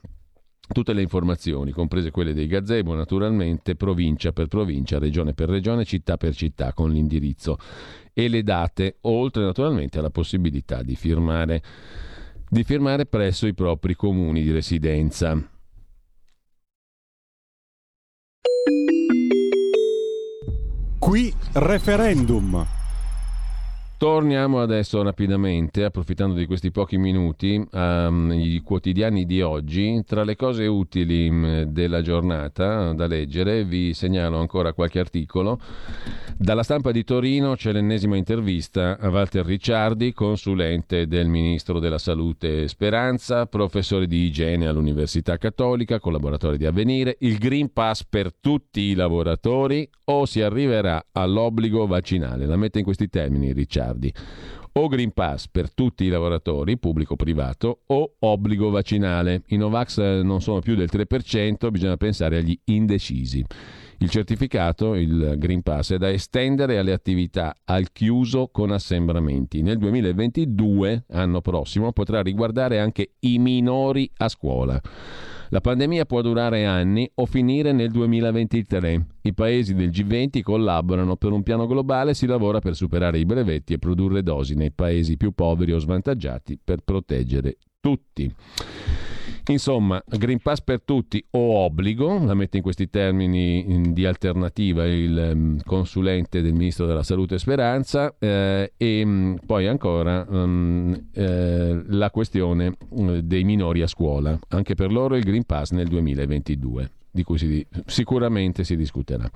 tutte le informazioni, comprese quelle dei gazebo, naturalmente provincia per provincia, regione per regione, città per città, con l'indirizzo e le date, oltre naturalmente alla possibilità di firmare, di firmare presso i propri comuni di residenza. Qui referendum. Torniamo adesso rapidamente, approfittando di questi pochi minuti, ai quotidiani di oggi. Tra le cose utili mm, della giornata da leggere vi segnalo ancora qualche articolo. Dalla stampa di Torino c'è l'ennesima intervista a Walter Ricciardi, consulente del Ministro della Salute Speranza, professore di igiene all'Università Cattolica, collaboratore di Avvenire. Il Green Pass per tutti i lavoratori o si arriverà all'obbligo vaccinale? La mette in questi termini Ricciardi miliardi. O Green Pass per tutti i lavoratori, pubblico-privato, o obbligo vaccinale. I Novax eh, non sono più del 3%, bisogna pensare agli indecisi. Il certificato, il Green Pass, è da estendere alle attività al chiuso con assembramenti. Nel 2022, anno prossimo, potrà riguardare anche i minori a scuola. La pandemia può durare anni o finire nel 2023. I paesi del G20 collaborano per un piano globale, si lavora per superare i brevetti e produrre dosi nei paesi più poveri o svantaggiati per proteggere tutti. Insomma, Green Pass per tutti o obbligo, la mette in questi termini di alternativa il um, consulente del Ministro della Salute Speranza eh, e um, poi ancora um, eh, la questione dei minori a scuola, anche per loro il Green Pass nel 2022, di cui si, sicuramente si discuterà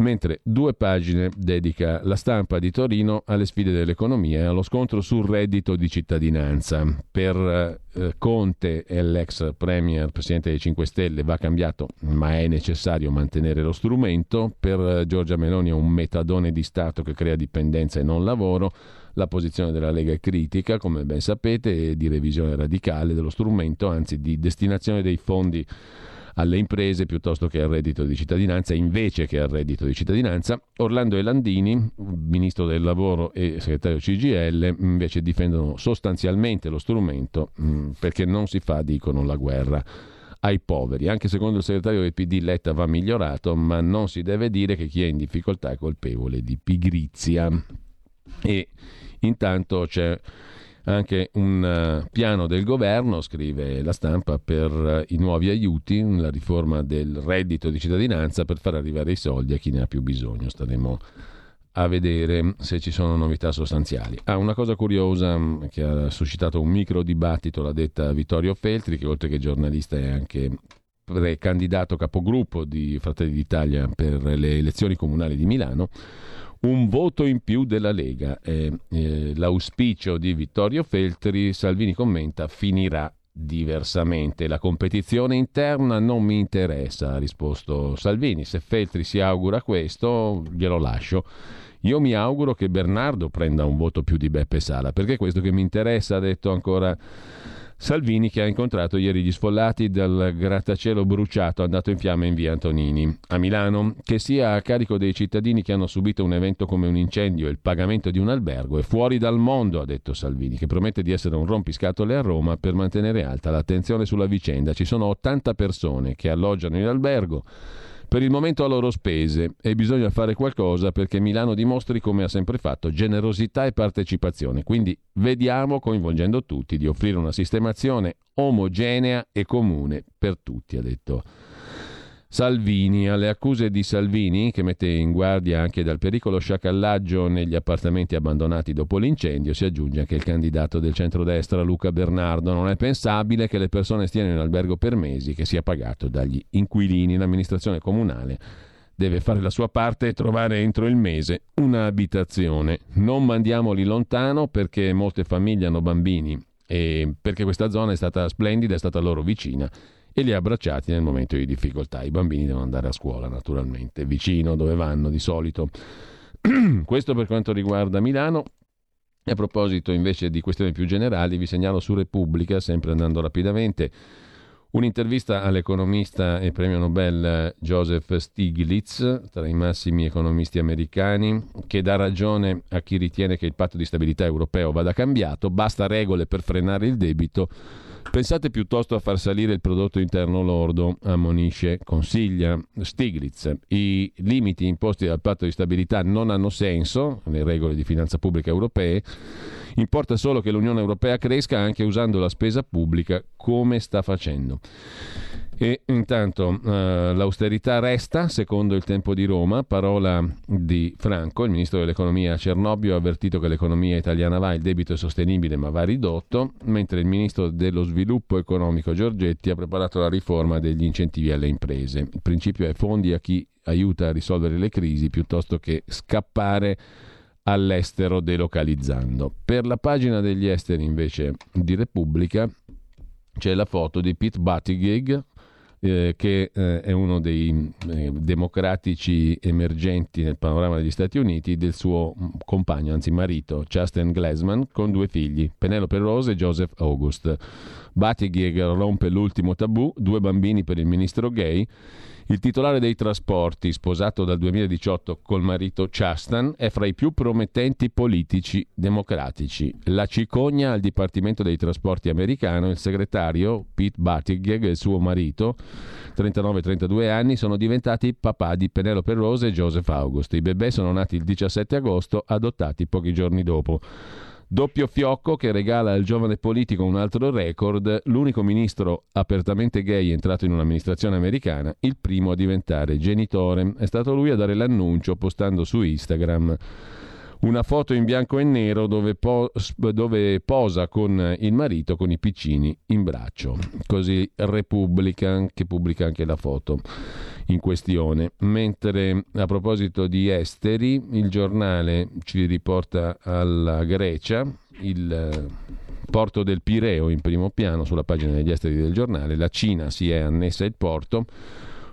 mentre due pagine dedica la stampa di Torino alle sfide dell'economia e allo scontro sul reddito di cittadinanza. Per eh, Conte e l'ex Premier, Presidente dei 5 Stelle, va cambiato, ma è necessario mantenere lo strumento. Per eh, Giorgia Meloni è un metadone di Stato che crea dipendenza e non lavoro. La posizione della Lega è critica, come ben sapete, e di revisione radicale dello strumento, anzi di destinazione dei fondi alle imprese piuttosto che al reddito di cittadinanza, invece che al reddito di cittadinanza. Orlando e Landini, ministro del lavoro e segretario CGL, invece difendono sostanzialmente lo strumento mm, perché non si fa, dicono, la guerra ai poveri. Anche secondo il segretario del PD Letta va migliorato, ma non si deve dire che chi è in difficoltà è colpevole di pigrizia. E intanto c'è anche un uh, piano del governo, scrive la stampa, per uh, i nuovi aiuti, la riforma del reddito di cittadinanza per far arrivare i soldi a chi ne ha più bisogno. Staremo a vedere se ci sono novità sostanziali. Ah, una cosa curiosa mm, che ha suscitato un micro dibattito l'ha detta Vittorio Feltri, che oltre che giornalista è anche candidato capogruppo di Fratelli d'Italia per le elezioni comunali di Milano un voto in più della Lega. Eh, eh, l'auspicio di Vittorio Feltri, Salvini commenta, finirà diversamente. La competizione interna non mi interessa, ha risposto Salvini. Se Feltri si augura questo, glielo lascio. Io mi auguro che Bernardo prenda un voto più di Beppe Sala, perché è questo che mi interessa, ha detto ancora Salvini che ha incontrato ieri gli sfollati del grattacielo bruciato andato in fiamme in via Antonini a Milano, che sia a carico dei cittadini che hanno subito un evento come un incendio e il pagamento di un albergo è fuori dal mondo, ha detto Salvini, che promette di essere un rompiscatole a Roma per mantenere alta l'attenzione sulla vicenda. Ci sono 80 persone che alloggiano in albergo per il momento a loro spese e bisogna fare qualcosa perché Milano dimostri come ha sempre fatto generosità e partecipazione. Quindi vediamo, coinvolgendo tutti, di offrire una sistemazione omogenea e comune per tutti, ha detto. Salvini. Alle accuse di Salvini, che mette in guardia anche dal pericolo sciacallaggio negli appartamenti abbandonati dopo l'incendio, si aggiunge anche il candidato del centrodestra Luca Bernardo. Non è pensabile che le persone stiano in albergo per mesi, che sia pagato dagli inquilini. L'amministrazione comunale deve fare la sua parte e trovare entro il mese un'abitazione. Non mandiamoli lontano perché molte famiglie hanno bambini e perché questa zona è stata splendida, è stata loro vicina e li ha abbracciati nel momento di difficoltà. I bambini devono andare a scuola naturalmente, vicino dove vanno di solito. Questo per quanto riguarda Milano. A proposito invece di questioni più generali, vi segnalo su Repubblica, sempre andando rapidamente, un'intervista all'economista e premio Nobel Joseph Stiglitz, tra i massimi economisti americani, che dà ragione a chi ritiene che il patto di stabilità europeo vada cambiato, basta regole per frenare il debito Pensate piuttosto a far salire il prodotto interno lordo, ammonisce, consiglia Stiglitz. I limiti imposti dal patto di stabilità non hanno senso, le regole di finanza pubblica europee. Importa solo che l'Unione Europea cresca anche usando la spesa pubblica come sta facendo. E intanto eh, l'austerità resta, secondo il tempo di Roma, parola di Franco, il ministro dell'economia a Cernobbio ha avvertito che l'economia italiana va, il debito è sostenibile ma va ridotto, mentre il ministro dello sviluppo economico Giorgetti ha preparato la riforma degli incentivi alle imprese. Il principio è fondi a chi aiuta a risolvere le crisi piuttosto che scappare all'estero delocalizzando. Per la pagina degli esteri invece di Repubblica c'è la foto di Pete Buttigieg, eh, che eh, è uno dei eh, democratici emergenti nel panorama degli Stati Uniti, del suo mm, compagno, anzi marito, Justin Glasman, con due figli, Penelope Rose e Joseph August. Buttigieg rompe l'ultimo tabù, due bambini per il ministro gay il titolare dei trasporti, sposato dal 2018 col marito Chastan, è fra i più promettenti politici democratici. La cicogna al Dipartimento dei Trasporti americano, il segretario Pete Buttigieg e il suo marito, 39-32 anni, sono diventati papà di Penelope Rose e Joseph August. I bebè sono nati il 17 agosto, adottati pochi giorni dopo. Doppio fiocco che regala al giovane politico un altro record, l'unico ministro apertamente gay entrato in un'amministrazione americana, il primo a diventare genitore. È stato lui a dare l'annuncio postando su Instagram una foto in bianco e nero dove, po- dove, posa con il marito con i piccini in braccio. Così Repubblica che pubblica anche la foto in questione. Mentre a proposito di esteri, il giornale ci riporta alla Grecia, il eh, porto del Pireo in primo piano sulla pagina degli esteri del giornale, la Cina si è annessa il porto.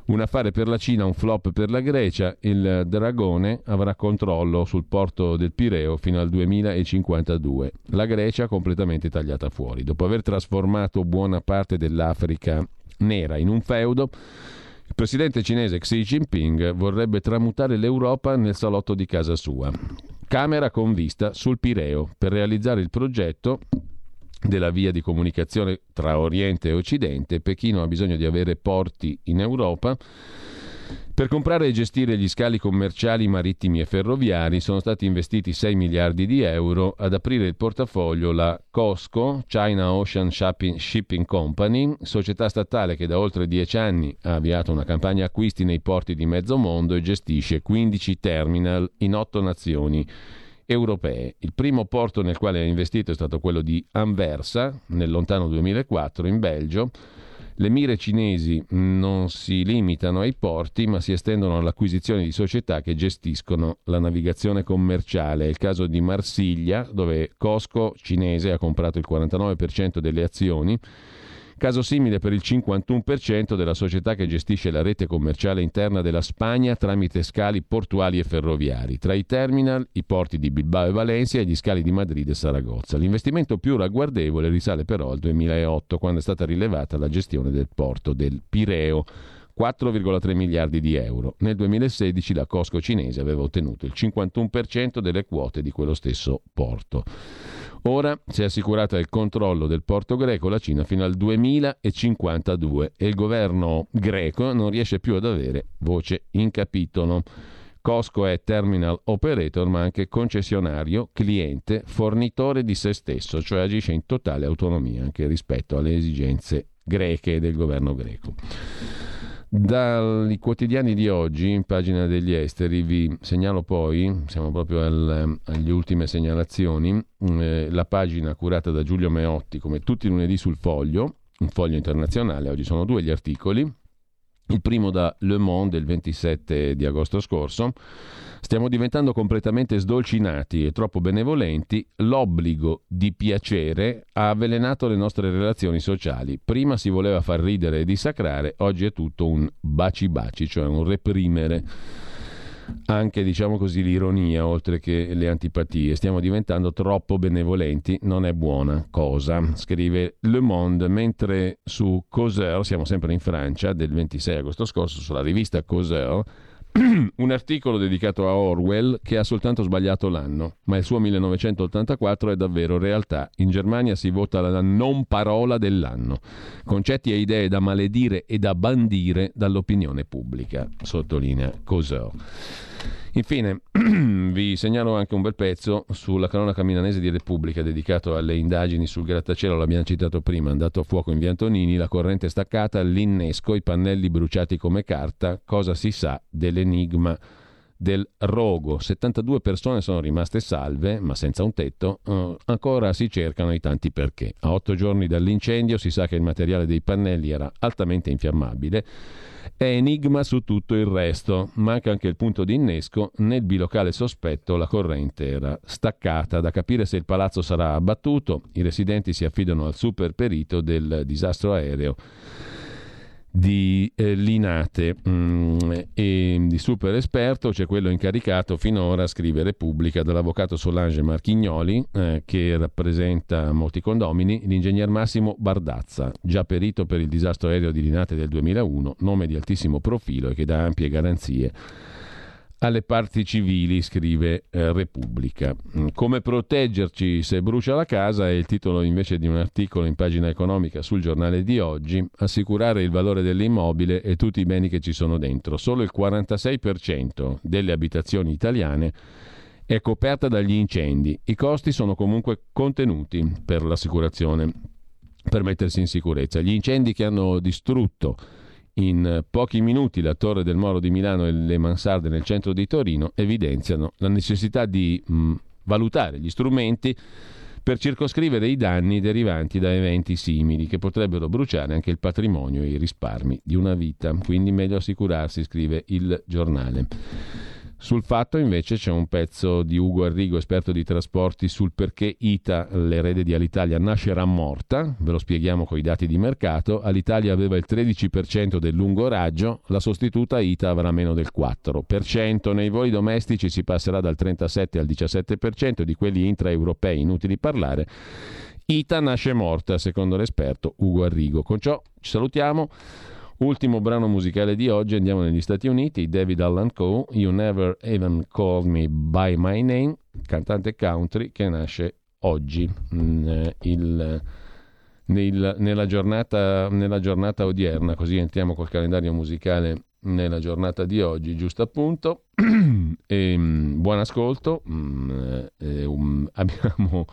Un affare per la Cina, un flop per la Grecia. Il Dragone avrà controllo sul porto del Pireo fino al 2052. La Grecia completamente tagliata fuori. Dopo aver trasformato buona parte dell'Africa nera in un feudo, il presidente cinese Xi Jinping vorrebbe tramutare l'Europa nel salotto di casa sua. Camera con vista sul Pireo per realizzare il progetto della via di comunicazione tra Oriente e Occidente. Pechino ha bisogno di avere porti in Europa per comprare e gestire gli scali commerciali marittimi e ferroviari sono stati investiti 6 miliardi di euro. Ad aprire il portafoglio la COSCO, China Ocean Shipping Company, società statale che da oltre 10 anni ha avviato una campagna acquisti nei porti di mezzo mondo e gestisce 15 terminal in 8 nazioni europee. Il primo porto nel quale ha investito è stato quello di Anversa, nel lontano 2004, in Belgio le mire cinesi non si limitano ai porti, ma si estendono all'acquisizione di società che gestiscono la navigazione commerciale. È il caso di Marsiglia, dove Costco cinese ha comprato il 49% delle azioni Caso simile per il 51% della società che gestisce la rete commerciale interna della Spagna tramite scali portuali e ferroviari. Tra i terminal, i porti di Bilbao e Valencia e gli scali di Madrid e Saragozza. L'investimento più ragguardevole risale però al 2008, quando è stata rilevata la gestione del porto del Pireo. 4,3 miliardi di euro. Nel 2016 la Costco cinese aveva ottenuto il 51% delle quote di quello stesso porto. Ora si è assicurata il controllo del porto greco la Cina fino al 2052 e il governo greco non riesce più ad avere voce in capitolo. Costco è terminal operator ma anche concessionario, cliente, fornitore di se stesso, cioè agisce in totale autonomia anche rispetto alle esigenze greche del governo greco. Dai quotidiani di oggi, in pagina degli esteri, vi segnalo poi, siamo proprio al, alle ultime segnalazioni, eh, la pagina curata da Giulio Meotti, come tutti i lunedì sul foglio, un foglio internazionale, oggi sono due gli articoli, il primo da Le Monde il 27 di agosto scorso. Stiamo diventando completamente sdolcinati e troppo benevolenti. L'obbligo di piacere ha avvelenato le nostre relazioni sociali. Prima si voleva far ridere e dissacrare, oggi è tutto un baci baci, cioè un reprimere anche diciamo così l'ironia oltre che le antipatie. Stiamo diventando troppo benevolenti, non è buona cosa, scrive Le Monde, mentre su Causeur, siamo sempre in Francia, del 26 agosto scorso, sulla rivista Causeur, un articolo dedicato a Orwell che ha soltanto sbagliato l'anno, ma il suo 1984 è davvero realtà. In Germania si vota la non parola dell'anno, concetti e idee da maledire e da bandire dall'opinione pubblica, sottolinea Causeur. Infine, vi segnalo anche un bel pezzo sulla cronaca milanese di Repubblica dedicato alle indagini sul grattacielo, l'abbiamo citato prima, andato a fuoco in via Antonini, la corrente staccata, l'innesco, i pannelli bruciati come carta, cosa si sa dell'enigma del rogo. 72 persone sono rimaste salve, ma senza un tetto. Uh, ancora si cercano i tanti perché. A otto giorni dall'incendio si sa che il materiale dei pannelli era altamente infiammabile è enigma su tutto il resto. Manca anche il punto di innesco. Nel bilocale sospetto la corrente era staccata. Da capire se il palazzo sarà abbattuto. I residenti si affidano al super perito del disastro aereo di eh, Linate mm, e di super esperto c'è quello incaricato finora a scrivere Repubblica dall'avvocato Solange Marchignoli eh, che rappresenta molti condomini l'ingegner Massimo Bardazza già perito per il disastro aereo di Linate del 2001 nome di altissimo profilo e che dà ampie garanzie alle parti civili, scrive eh, Repubblica. Mm, come proteggerci se brucia la casa è il titolo invece di un articolo in pagina economica sul giornale di oggi. Assicurare il valore dell'immobile e tutti i beni che ci sono dentro. Solo il 46% delle abitazioni italiane è coperta dagli incendi. I costi sono comunque contenuti per l'assicurazione, per mettersi in sicurezza. Gli incendi che hanno distrutto in pochi minuti la Torre del Moro di Milano e le mansarde nel centro di Torino evidenziano la necessità di mh, valutare gli strumenti per circoscrivere i danni derivanti da eventi simili che potrebbero bruciare anche il patrimonio e i risparmi di una vita. Quindi meglio assicurarsi, scrive il giornale. Sul fatto invece c'è un pezzo di Ugo Arrigo, esperto di trasporti, sul perché ITA, l'erede di Alitalia, nascerà morta, ve lo spieghiamo con i dati di mercato, Alitalia aveva il 13% del lungo raggio, la sostituta ITA avrà meno del 4%, nei voli domestici si passerà dal 37 al 17%, di quelli intraeuropei inutili parlare, ITA nasce morta, secondo l'esperto Ugo Arrigo. Con ciò ci salutiamo. Ultimo brano musicale di oggi, andiamo negli Stati Uniti, David Allan Coe, You Never Even Called Me By My Name, cantante country che nasce oggi, mh, mm, il, nel, nella, giornata, nella giornata odierna, così entriamo col calendario musicale nella giornata di oggi, giusto appunto. e, um, buon ascolto, um, eh, um, abbiamo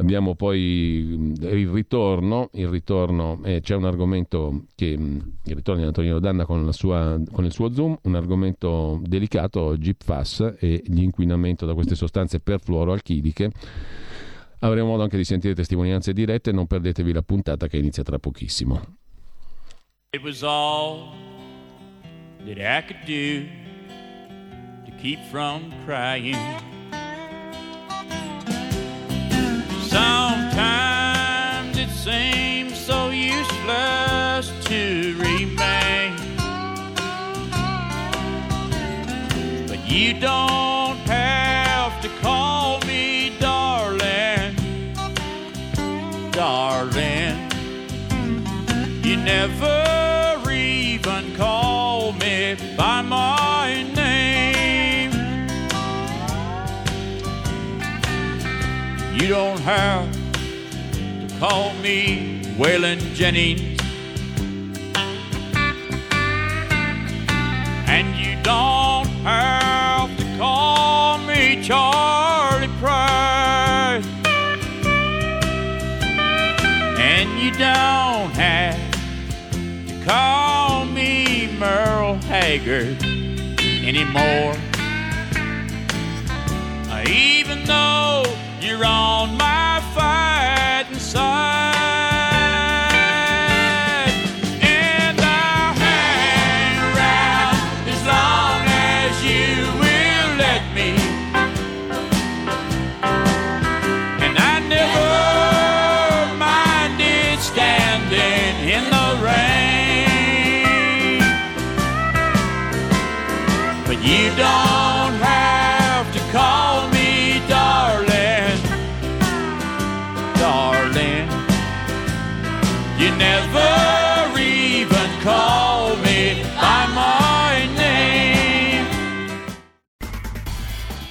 Abbiamo poi il ritorno, il ritorno eh, c'è un argomento che, il ritorno di Antonino Danna con, sua, con, il suo Zoom, un argomento delicato oggi, PFAS e l'inquinamento da queste sostanze perfluoroalchiliche. Avremo modo anche di sentire testimonianze dirette, non perdetevi la puntata che inizia tra pochissimo. It was all that I could do to keep from crying. Sometimes it seems so useless to remain. But you don't have to call me Waylon Jennings. And you don't have to call me Charlie Price. And you don't have to call me Merle Haggard anymore.